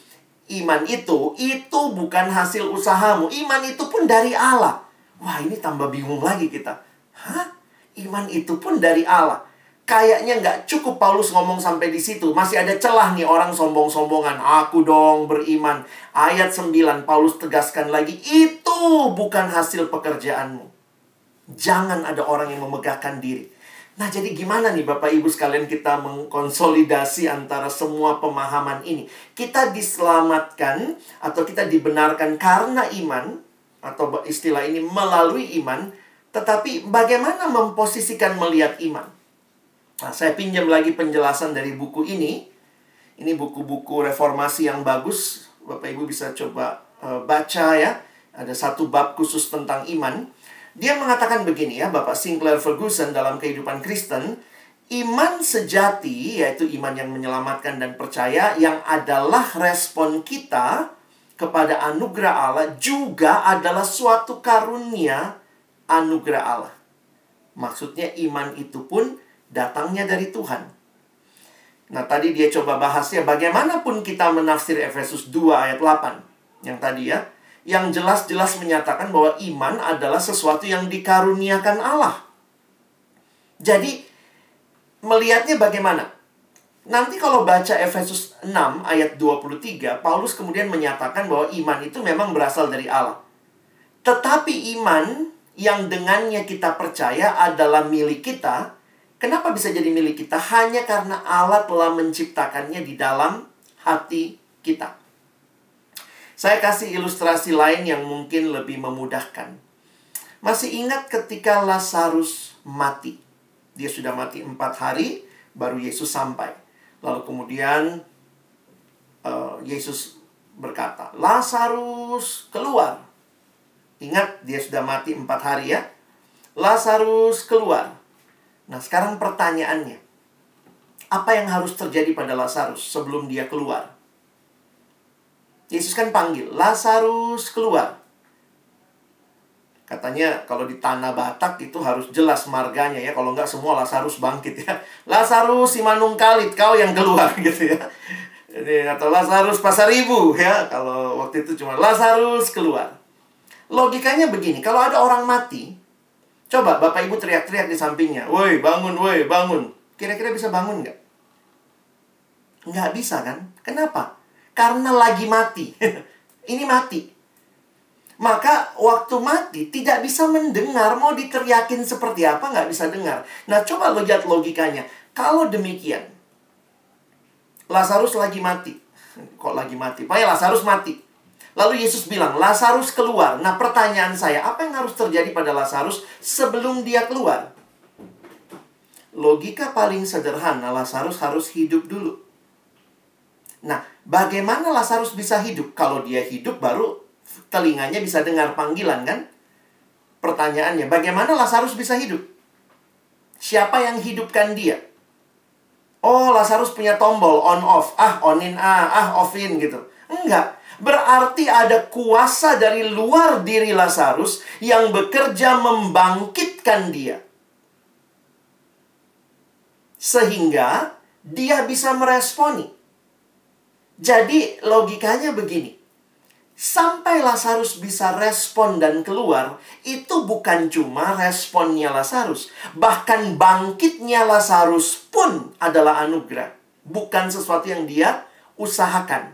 Iman itu, itu bukan hasil usahamu. Iman itu pun dari Allah. Wah, ini tambah bingung lagi kita. Hah? Iman itu pun dari Allah. Kayaknya nggak cukup Paulus ngomong sampai di situ. Masih ada celah nih orang sombong-sombongan. Aku dong beriman. Ayat 9 Paulus tegaskan lagi. Itu bukan hasil pekerjaanmu. Jangan ada orang yang memegahkan diri. Nah, jadi gimana nih Bapak Ibu sekalian kita mengkonsolidasi antara semua pemahaman ini? Kita diselamatkan atau kita dibenarkan karena iman atau istilah ini melalui iman, tetapi bagaimana memposisikan melihat iman? Nah, saya pinjam lagi penjelasan dari buku ini. Ini buku-buku reformasi yang bagus. Bapak Ibu bisa coba uh, baca ya. Ada satu bab khusus tentang iman. Dia mengatakan begini ya, Bapak Sinclair Ferguson dalam kehidupan Kristen, iman sejati yaitu iman yang menyelamatkan dan percaya yang adalah respon kita kepada anugerah Allah juga adalah suatu karunia anugerah Allah. Maksudnya iman itu pun datangnya dari Tuhan. Nah, tadi dia coba bahasnya bagaimanapun kita menafsir Efesus 2 ayat 8 yang tadi ya yang jelas-jelas menyatakan bahwa iman adalah sesuatu yang dikaruniakan Allah. Jadi, melihatnya bagaimana? Nanti kalau baca Efesus 6 ayat 23, Paulus kemudian menyatakan bahwa iman itu memang berasal dari Allah. Tetapi iman yang dengannya kita percaya adalah milik kita, kenapa bisa jadi milik kita? Hanya karena Allah telah menciptakannya di dalam hati kita. Saya kasih ilustrasi lain yang mungkin lebih memudahkan. Masih ingat ketika Lazarus mati. Dia sudah mati empat hari, baru Yesus sampai. Lalu kemudian uh, Yesus berkata, Lazarus keluar. Ingat, dia sudah mati empat hari ya. Lazarus keluar. Nah, sekarang pertanyaannya. Apa yang harus terjadi pada Lazarus sebelum dia keluar? Yesus kan panggil, Lazarus keluar. Katanya kalau di tanah Batak itu harus jelas marganya ya. Kalau enggak semua Lazarus bangkit ya. Lazarus si Manung Kalit kau yang keluar gitu ya. Jadi atau Lazarus pasar ibu ya. Kalau waktu itu cuma Lazarus keluar. Logikanya begini, kalau ada orang mati, coba Bapak Ibu teriak-teriak di sampingnya, "Woi, bangun, woi, bangun." Kira-kira bisa bangun nggak? Nggak bisa kan? Kenapa? Karena lagi mati. Ini mati. Maka waktu mati tidak bisa mendengar mau diteriakin seperti apa nggak bisa dengar. Nah coba lihat logikanya. Kalau demikian, Lazarus lagi mati. Kok lagi mati? Pokoknya Lazarus mati. Lalu Yesus bilang, Lazarus keluar. Nah pertanyaan saya, apa yang harus terjadi pada Lazarus sebelum dia keluar? Logika paling sederhana, Lazarus harus hidup dulu. Nah, Bagaimana Lazarus bisa hidup? Kalau dia hidup baru telinganya bisa dengar panggilan kan? Pertanyaannya, bagaimana Lazarus bisa hidup? Siapa yang hidupkan dia? Oh, Lazarus punya tombol on off. Ah, onin ah, ah offin gitu. Enggak. Berarti ada kuasa dari luar diri Lazarus yang bekerja membangkitkan dia. Sehingga dia bisa meresponi. Jadi logikanya begini. Sampai Lazarus bisa respon dan keluar, itu bukan cuma responnya Lazarus. Bahkan bangkitnya Lazarus pun adalah anugerah. Bukan sesuatu yang dia usahakan.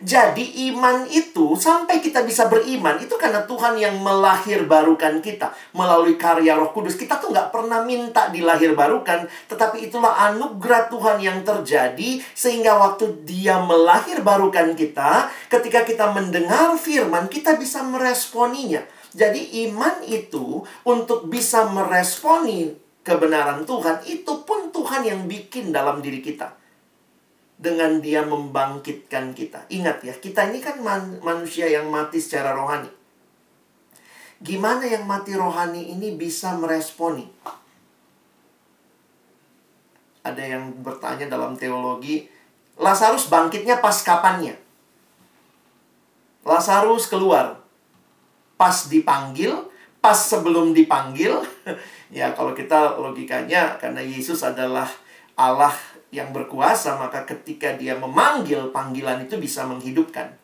Jadi iman itu sampai kita bisa beriman itu karena Tuhan yang melahir barukan kita melalui karya Roh Kudus. Kita tuh nggak pernah minta dilahir barukan, tetapi itulah anugerah Tuhan yang terjadi sehingga waktu Dia melahir barukan kita, ketika kita mendengar firman kita bisa meresponinya. Jadi iman itu untuk bisa meresponi kebenaran Tuhan itu pun Tuhan yang bikin dalam diri kita dengan dia membangkitkan kita. Ingat ya, kita ini kan man manusia yang mati secara rohani. Gimana yang mati rohani ini bisa meresponi? Ada yang bertanya dalam teologi, Lazarus bangkitnya pas kapannya? Lazarus keluar pas dipanggil, pas sebelum dipanggil. ya kalau kita logikanya karena Yesus adalah Allah yang berkuasa, maka ketika dia memanggil, panggilan itu bisa menghidupkan.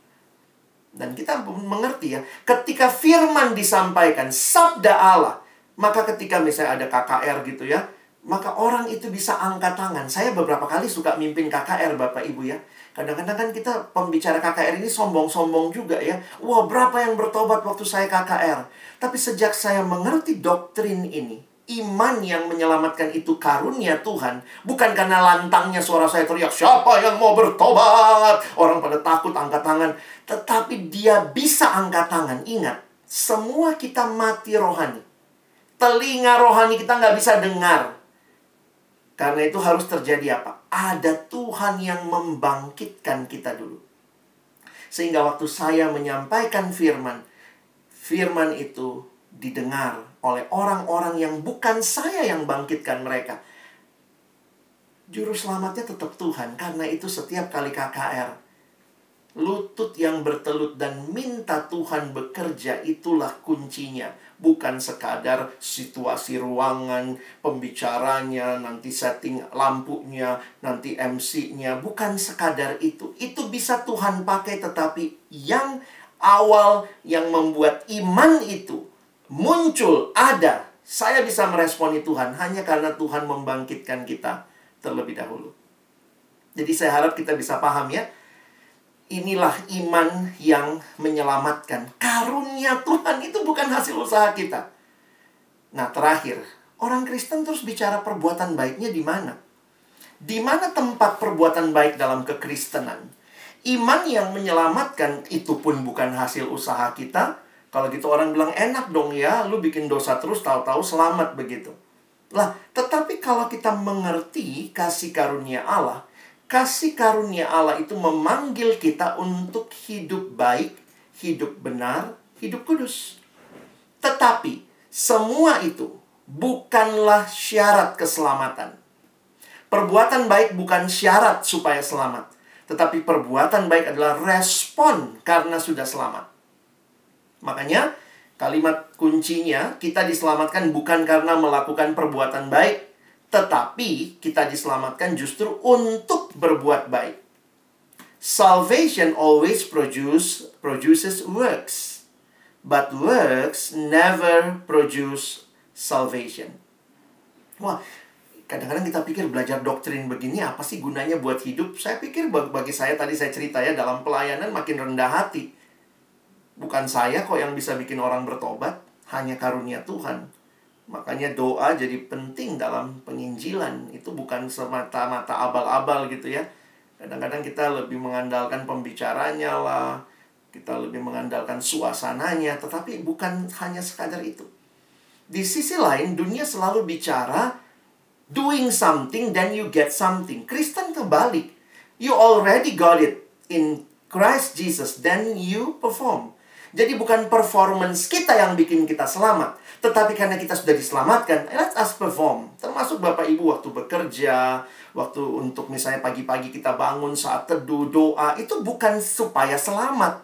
Dan kita mengerti ya, ketika firman disampaikan, sabda Allah, maka ketika misalnya ada KKR gitu ya, maka orang itu bisa angkat tangan. Saya beberapa kali suka mimpin KKR Bapak Ibu ya. Kadang-kadang kan kita pembicara KKR ini sombong-sombong juga ya. Wah, berapa yang bertobat waktu saya KKR. Tapi sejak saya mengerti doktrin ini, iman yang menyelamatkan itu karunia Tuhan bukan karena lantangnya suara saya teriak siapa yang mau bertobat? Orang pada takut angkat tangan. Tetapi dia bisa angkat tangan. Ingat semua kita mati rohani. Telinga rohani kita nggak bisa dengar. Karena itu harus terjadi apa? Ada Tuhan yang membangkitkan kita dulu. Sehingga waktu saya menyampaikan firman firman itu didengar oleh orang-orang yang bukan saya yang bangkitkan mereka. Juru selamatnya tetap Tuhan, karena itu setiap kali KKR, lutut yang bertelut dan minta Tuhan bekerja itulah kuncinya. Bukan sekadar situasi ruangan pembicaranya nanti setting lampunya nanti MC-nya bukan sekadar itu. Itu bisa Tuhan pakai tetapi yang awal yang membuat iman itu muncul ada saya bisa meresponi Tuhan hanya karena Tuhan membangkitkan kita terlebih dahulu jadi saya harap kita bisa paham ya inilah iman yang menyelamatkan. Karunia Tuhan itu bukan hasil usaha kita. Nah, terakhir, orang Kristen terus bicara perbuatan baiknya di mana? Di mana tempat perbuatan baik dalam kekristenan? Iman yang menyelamatkan itu pun bukan hasil usaha kita. Kalau gitu orang bilang enak dong ya, lu bikin dosa terus tahu-tahu selamat begitu. Lah, tetapi kalau kita mengerti kasih karunia Allah, kasih karunia Allah itu memanggil kita untuk hidup baik, hidup benar, hidup kudus. Tetapi semua itu bukanlah syarat keselamatan. Perbuatan baik bukan syarat supaya selamat, tetapi perbuatan baik adalah respon karena sudah selamat. Makanya, kalimat kuncinya kita diselamatkan bukan karena melakukan perbuatan baik, tetapi kita diselamatkan justru untuk berbuat baik. Salvation always produce, produces works. But works never produce salvation. Wah, kadang-kadang kita pikir belajar doktrin begini apa sih gunanya buat hidup? Saya pikir bagi saya tadi saya cerita ya dalam pelayanan makin rendah hati. Bukan saya kok yang bisa bikin orang bertobat, hanya karunia Tuhan. Makanya doa jadi penting dalam penginjilan. Itu bukan semata-mata abal-abal gitu ya. Kadang-kadang kita lebih mengandalkan pembicaranya lah. Kita lebih mengandalkan suasananya. Tetapi bukan hanya sekadar itu. Di sisi lain, dunia selalu bicara doing something then you get something. Kristen kebalik. You already got it in Christ Jesus, then you perform. Jadi bukan performance kita yang bikin kita selamat, tetapi karena kita sudah diselamatkan, let us perform. Termasuk Bapak Ibu waktu bekerja, waktu untuk misalnya pagi-pagi kita bangun saat teduh, doa, itu bukan supaya selamat.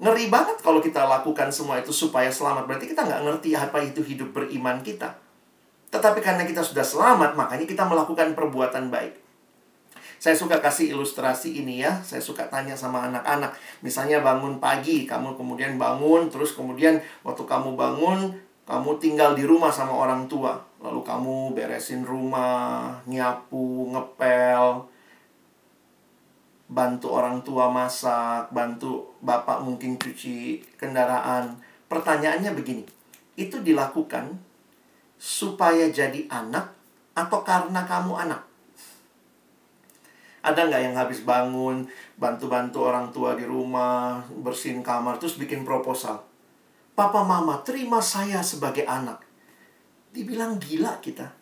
Ngeri banget kalau kita lakukan semua itu supaya selamat. Berarti kita nggak ngerti apa itu hidup beriman kita. Tetapi karena kita sudah selamat, makanya kita melakukan perbuatan baik. Saya suka kasih ilustrasi ini ya. Saya suka tanya sama anak-anak. Misalnya bangun pagi, kamu kemudian bangun, terus kemudian waktu kamu bangun, kamu tinggal di rumah sama orang tua. Lalu kamu beresin rumah, nyapu, ngepel, bantu orang tua masak, bantu bapak mungkin cuci kendaraan. Pertanyaannya begini, itu dilakukan supaya jadi anak atau karena kamu anak? Ada nggak yang habis bangun, bantu-bantu orang tua di rumah, bersihin kamar, terus bikin proposal? Papa mama, terima saya sebagai anak. Dibilang gila kita.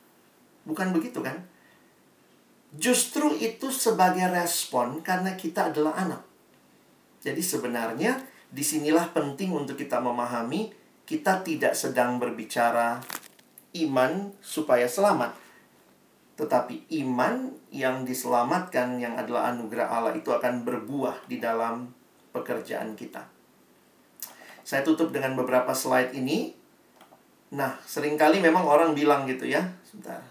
Bukan begitu kan? Justru itu sebagai respon karena kita adalah anak. Jadi sebenarnya di sinilah penting untuk kita memahami kita tidak sedang berbicara iman supaya selamat tetapi iman yang diselamatkan yang adalah anugerah Allah itu akan berbuah di dalam pekerjaan kita. Saya tutup dengan beberapa slide ini. Nah, sering kali memang orang bilang gitu ya. Sebentar.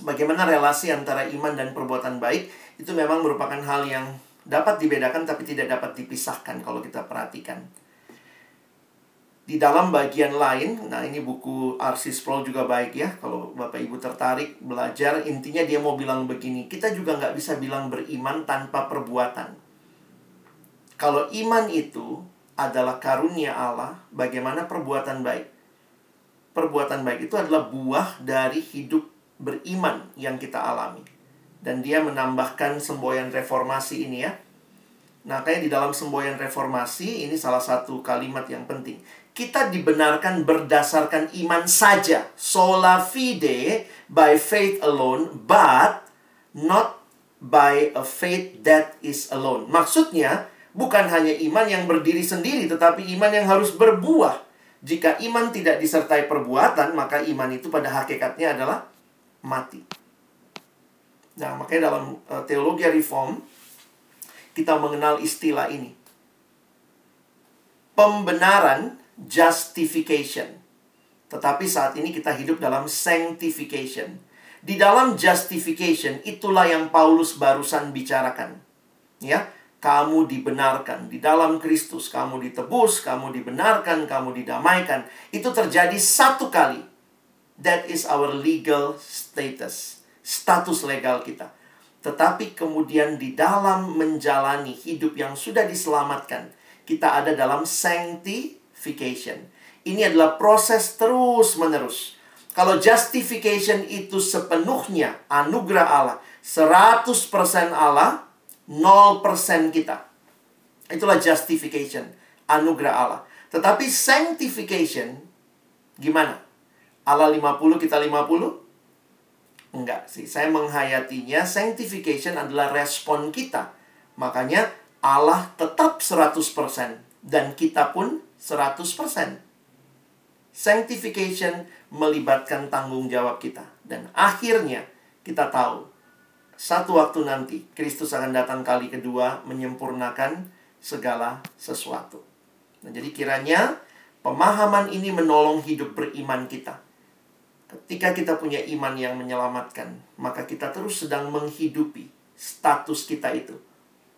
Bagaimana relasi antara iman dan perbuatan baik itu memang merupakan hal yang dapat dibedakan tapi tidak dapat dipisahkan kalau kita perhatikan. Di dalam bagian lain, nah ini buku R.C. Sproul juga baik ya. Kalau Bapak Ibu tertarik belajar, intinya dia mau bilang begini. Kita juga nggak bisa bilang beriman tanpa perbuatan. Kalau iman itu adalah karunia Allah, bagaimana perbuatan baik? Perbuatan baik itu adalah buah dari hidup beriman yang kita alami. Dan dia menambahkan semboyan reformasi ini ya. Nah, kayak di dalam semboyan reformasi, ini salah satu kalimat yang penting kita dibenarkan berdasarkan iman saja. Sola fide by faith alone, but not by a faith that is alone. Maksudnya, Bukan hanya iman yang berdiri sendiri, tetapi iman yang harus berbuah. Jika iman tidak disertai perbuatan, maka iman itu pada hakikatnya adalah mati. Nah, makanya dalam uh, teologi reform, kita mengenal istilah ini. Pembenaran, justification. Tetapi saat ini kita hidup dalam sanctification. Di dalam justification, itulah yang Paulus barusan bicarakan. Ya, kamu dibenarkan di dalam Kristus, kamu ditebus, kamu dibenarkan, kamu didamaikan. Itu terjadi satu kali. That is our legal status, status legal kita. Tetapi kemudian di dalam menjalani hidup yang sudah diselamatkan, kita ada dalam sanctification. Ini adalah proses terus-menerus. Kalau justification itu sepenuhnya anugerah Allah, 100% Allah, 0% kita. Itulah justification, anugerah Allah. Tetapi sanctification, gimana? Allah 50, kita 50? Enggak sih, saya menghayatinya sanctification adalah respon kita. Makanya Allah tetap 100% dan kita pun 100%. Sanctification melibatkan tanggung jawab kita. Dan akhirnya kita tahu satu waktu nanti Kristus akan datang kali kedua menyempurnakan segala sesuatu. Nah, jadi kiranya pemahaman ini menolong hidup beriman kita. Ketika kita punya iman yang menyelamatkan, maka kita terus sedang menghidupi status kita itu.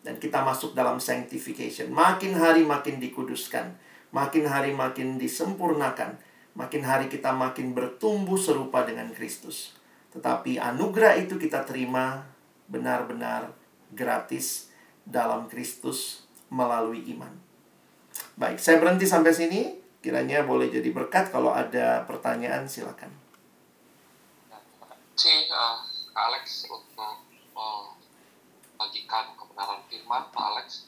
Dan kita masuk dalam sanctification. Makin hari makin dikuduskan. Makin hari makin disempurnakan. Makin hari kita makin bertumbuh serupa dengan Kristus. Tetapi anugerah itu kita terima benar-benar gratis dalam Kristus melalui iman. Baik, saya berhenti sampai sini. Kiranya boleh jadi berkat. Kalau ada pertanyaan, silakan. Si uh, Alex untuk membagikan kebenaran firman, Pak Alex.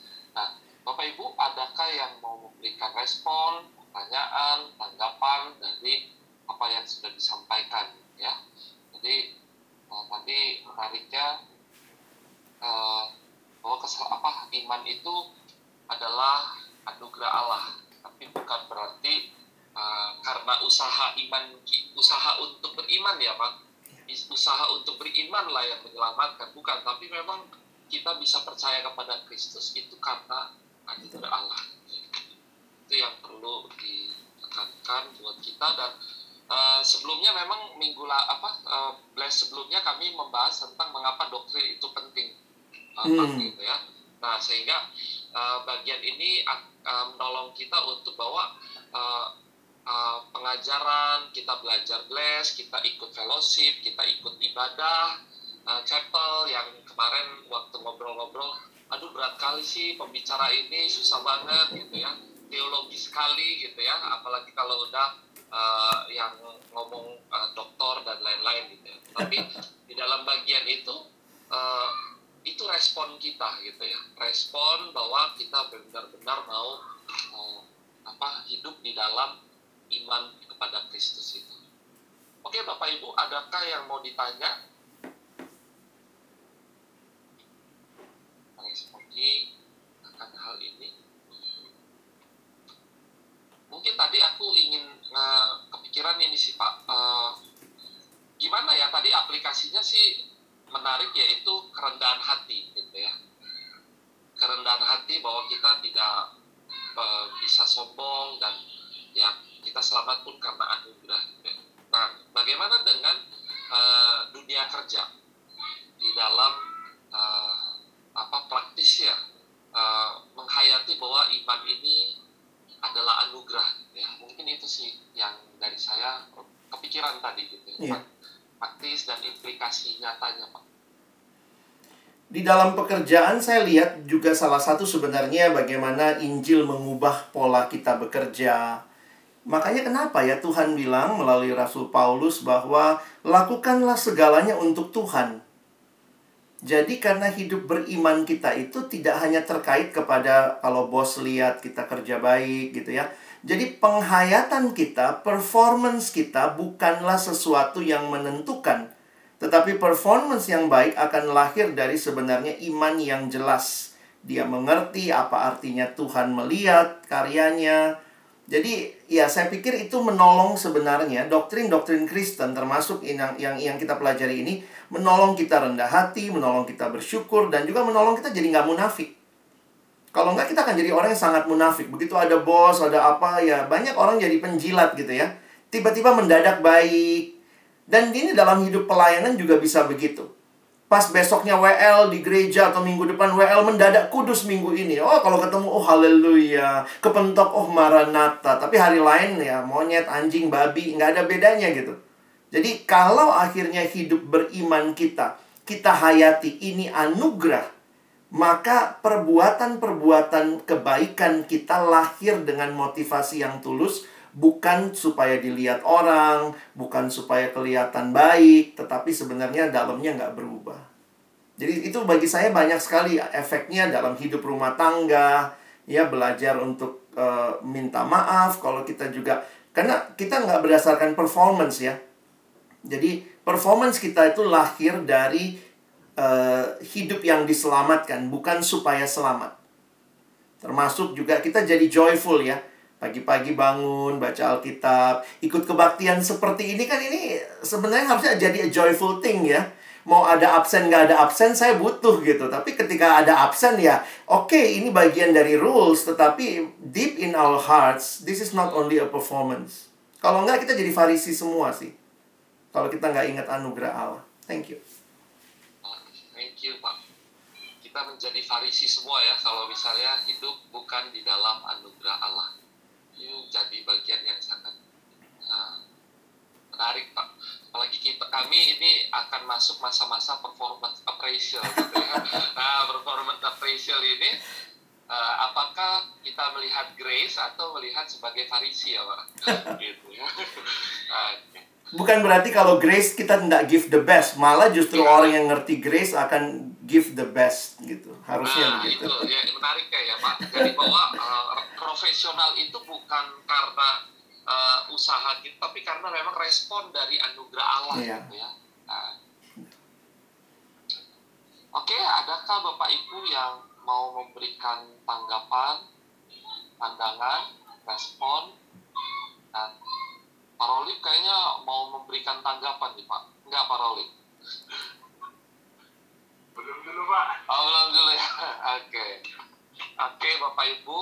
Bapak Ibu, adakah yang mau memberikan respon, pertanyaan, tanggapan dari apa yang sudah disampaikan? Ya, jadi uh, tadi menariknya uh, bahwa kesel apa iman itu adalah anugerah Allah tapi bukan berarti uh, karena usaha iman usaha untuk beriman ya pak usaha untuk beriman lah yang menyelamatkan bukan tapi memang kita bisa percaya kepada Kristus itu karena anugerah Allah itu yang perlu ditekankan buat kita dan Uh, sebelumnya memang minggu lah apa uh, bless sebelumnya kami membahas tentang mengapa doktrin itu penting uh, hmm. gitu ya. Nah sehingga uh, bagian ini uh, menolong kita untuk bahwa uh, uh, pengajaran kita belajar bless, kita ikut fellowship, kita ikut ibadah uh, chapel yang kemarin waktu ngobrol-ngobrol, aduh berat kali sih pembicara ini susah banget gitu ya, teologi sekali gitu ya, apalagi kalau udah uh, yang ngomong uh, dokter dan lain-lain gitu ya. Tapi di dalam bagian itu uh, itu respon kita gitu ya. Respon bahwa kita benar-benar mau uh, apa hidup di dalam iman kepada Kristus itu. Oke Bapak Ibu, adakah yang mau ditanya? Respondi akan hal ini. Mungkin tadi aku ingin uh, kepikiran ini sih Pak. Uh, gimana ya tadi aplikasinya sih menarik yaitu kerendahan hati gitu ya. Kerendahan hati bahwa kita tidak uh, bisa sombong dan ya kita selamat pun karena anugerah gitu ya. nah bagaimana dengan uh, dunia kerja? Di dalam uh, apa ya uh, menghayati bahwa iman ini adalah anugerah ya mungkin itu sih yang dari saya kepikiran tadi gitu ya. Yeah. praktis dan implikasi nyatanya pak di dalam pekerjaan saya lihat juga salah satu sebenarnya bagaimana Injil mengubah pola kita bekerja. Makanya kenapa ya Tuhan bilang melalui Rasul Paulus bahwa lakukanlah segalanya untuk Tuhan. Jadi karena hidup beriman kita itu tidak hanya terkait kepada kalau bos lihat kita kerja baik gitu ya. Jadi penghayatan kita, performance kita bukanlah sesuatu yang menentukan. Tetapi performance yang baik akan lahir dari sebenarnya iman yang jelas dia mengerti apa artinya Tuhan melihat karyanya. Jadi ya saya pikir itu menolong sebenarnya doktrin-doktrin Kristen termasuk yang, yang yang kita pelajari ini menolong kita rendah hati, menolong kita bersyukur dan juga menolong kita jadi nggak munafik. Kalau nggak kita akan jadi orang yang sangat munafik. Begitu ada bos, ada apa ya banyak orang jadi penjilat gitu ya. Tiba-tiba mendadak baik. Dan ini dalam hidup pelayanan juga bisa begitu. Pas besoknya WL di gereja atau minggu depan WL mendadak kudus minggu ini. Oh, kalau ketemu oh haleluya, kepentok oh maranata. Tapi hari lain ya monyet, anjing, babi, nggak ada bedanya gitu. Jadi kalau akhirnya hidup beriman kita, kita hayati ini anugerah, maka perbuatan-perbuatan kebaikan kita lahir dengan motivasi yang tulus, bukan supaya dilihat orang, bukan supaya kelihatan baik, tetapi sebenarnya dalamnya nggak berubah. Jadi itu bagi saya banyak sekali efeknya dalam hidup rumah tangga, ya belajar untuk uh, minta maaf kalau kita juga karena kita nggak berdasarkan performance ya. Jadi performance kita itu lahir dari uh, hidup yang diselamatkan, bukan supaya selamat. Termasuk juga kita jadi joyful ya Pagi-pagi bangun, baca Alkitab, ikut kebaktian seperti ini kan ini sebenarnya harusnya jadi a joyful thing ya. Mau ada absen nggak ada absen saya butuh gitu. Tapi ketika ada absen ya oke okay, ini bagian dari rules. Tetapi deep in our hearts this is not only a performance. Kalau nggak kita jadi farisi semua sih. Kalau kita nggak ingat anugerah Allah. Thank you. Thank you Pak kita menjadi farisi semua ya kalau misalnya hidup bukan di dalam anugerah Allah itu jadi bagian yang sangat uh, menarik pak apalagi kita kami ini akan masuk masa-masa performance appraisal gitu ya. nah performance appraisal ini uh, apakah kita melihat grace atau melihat sebagai farisi ya pak gitu ya nah, Bukan berarti kalau grace kita tidak give the best, malah justru ya. orang yang ngerti grace akan give the best gitu. Harusnya nah, begitu. itu ya menarik ya, ya Pak. Jadi bahwa uh, profesional itu bukan karena uh, usaha gitu, tapi karena memang respon dari anugerah Allah yeah. gitu ya. Nah. Oke, okay, adakah Bapak Ibu yang mau memberikan tanggapan, pandangan, respon? Dan Pak Rolip kayaknya mau memberikan tanggapan nih Pak. Enggak Pak Rolip. Belum dulu Pak. Oh, belum dulu ya. Oke. Okay. Oke okay, Bapak Ibu,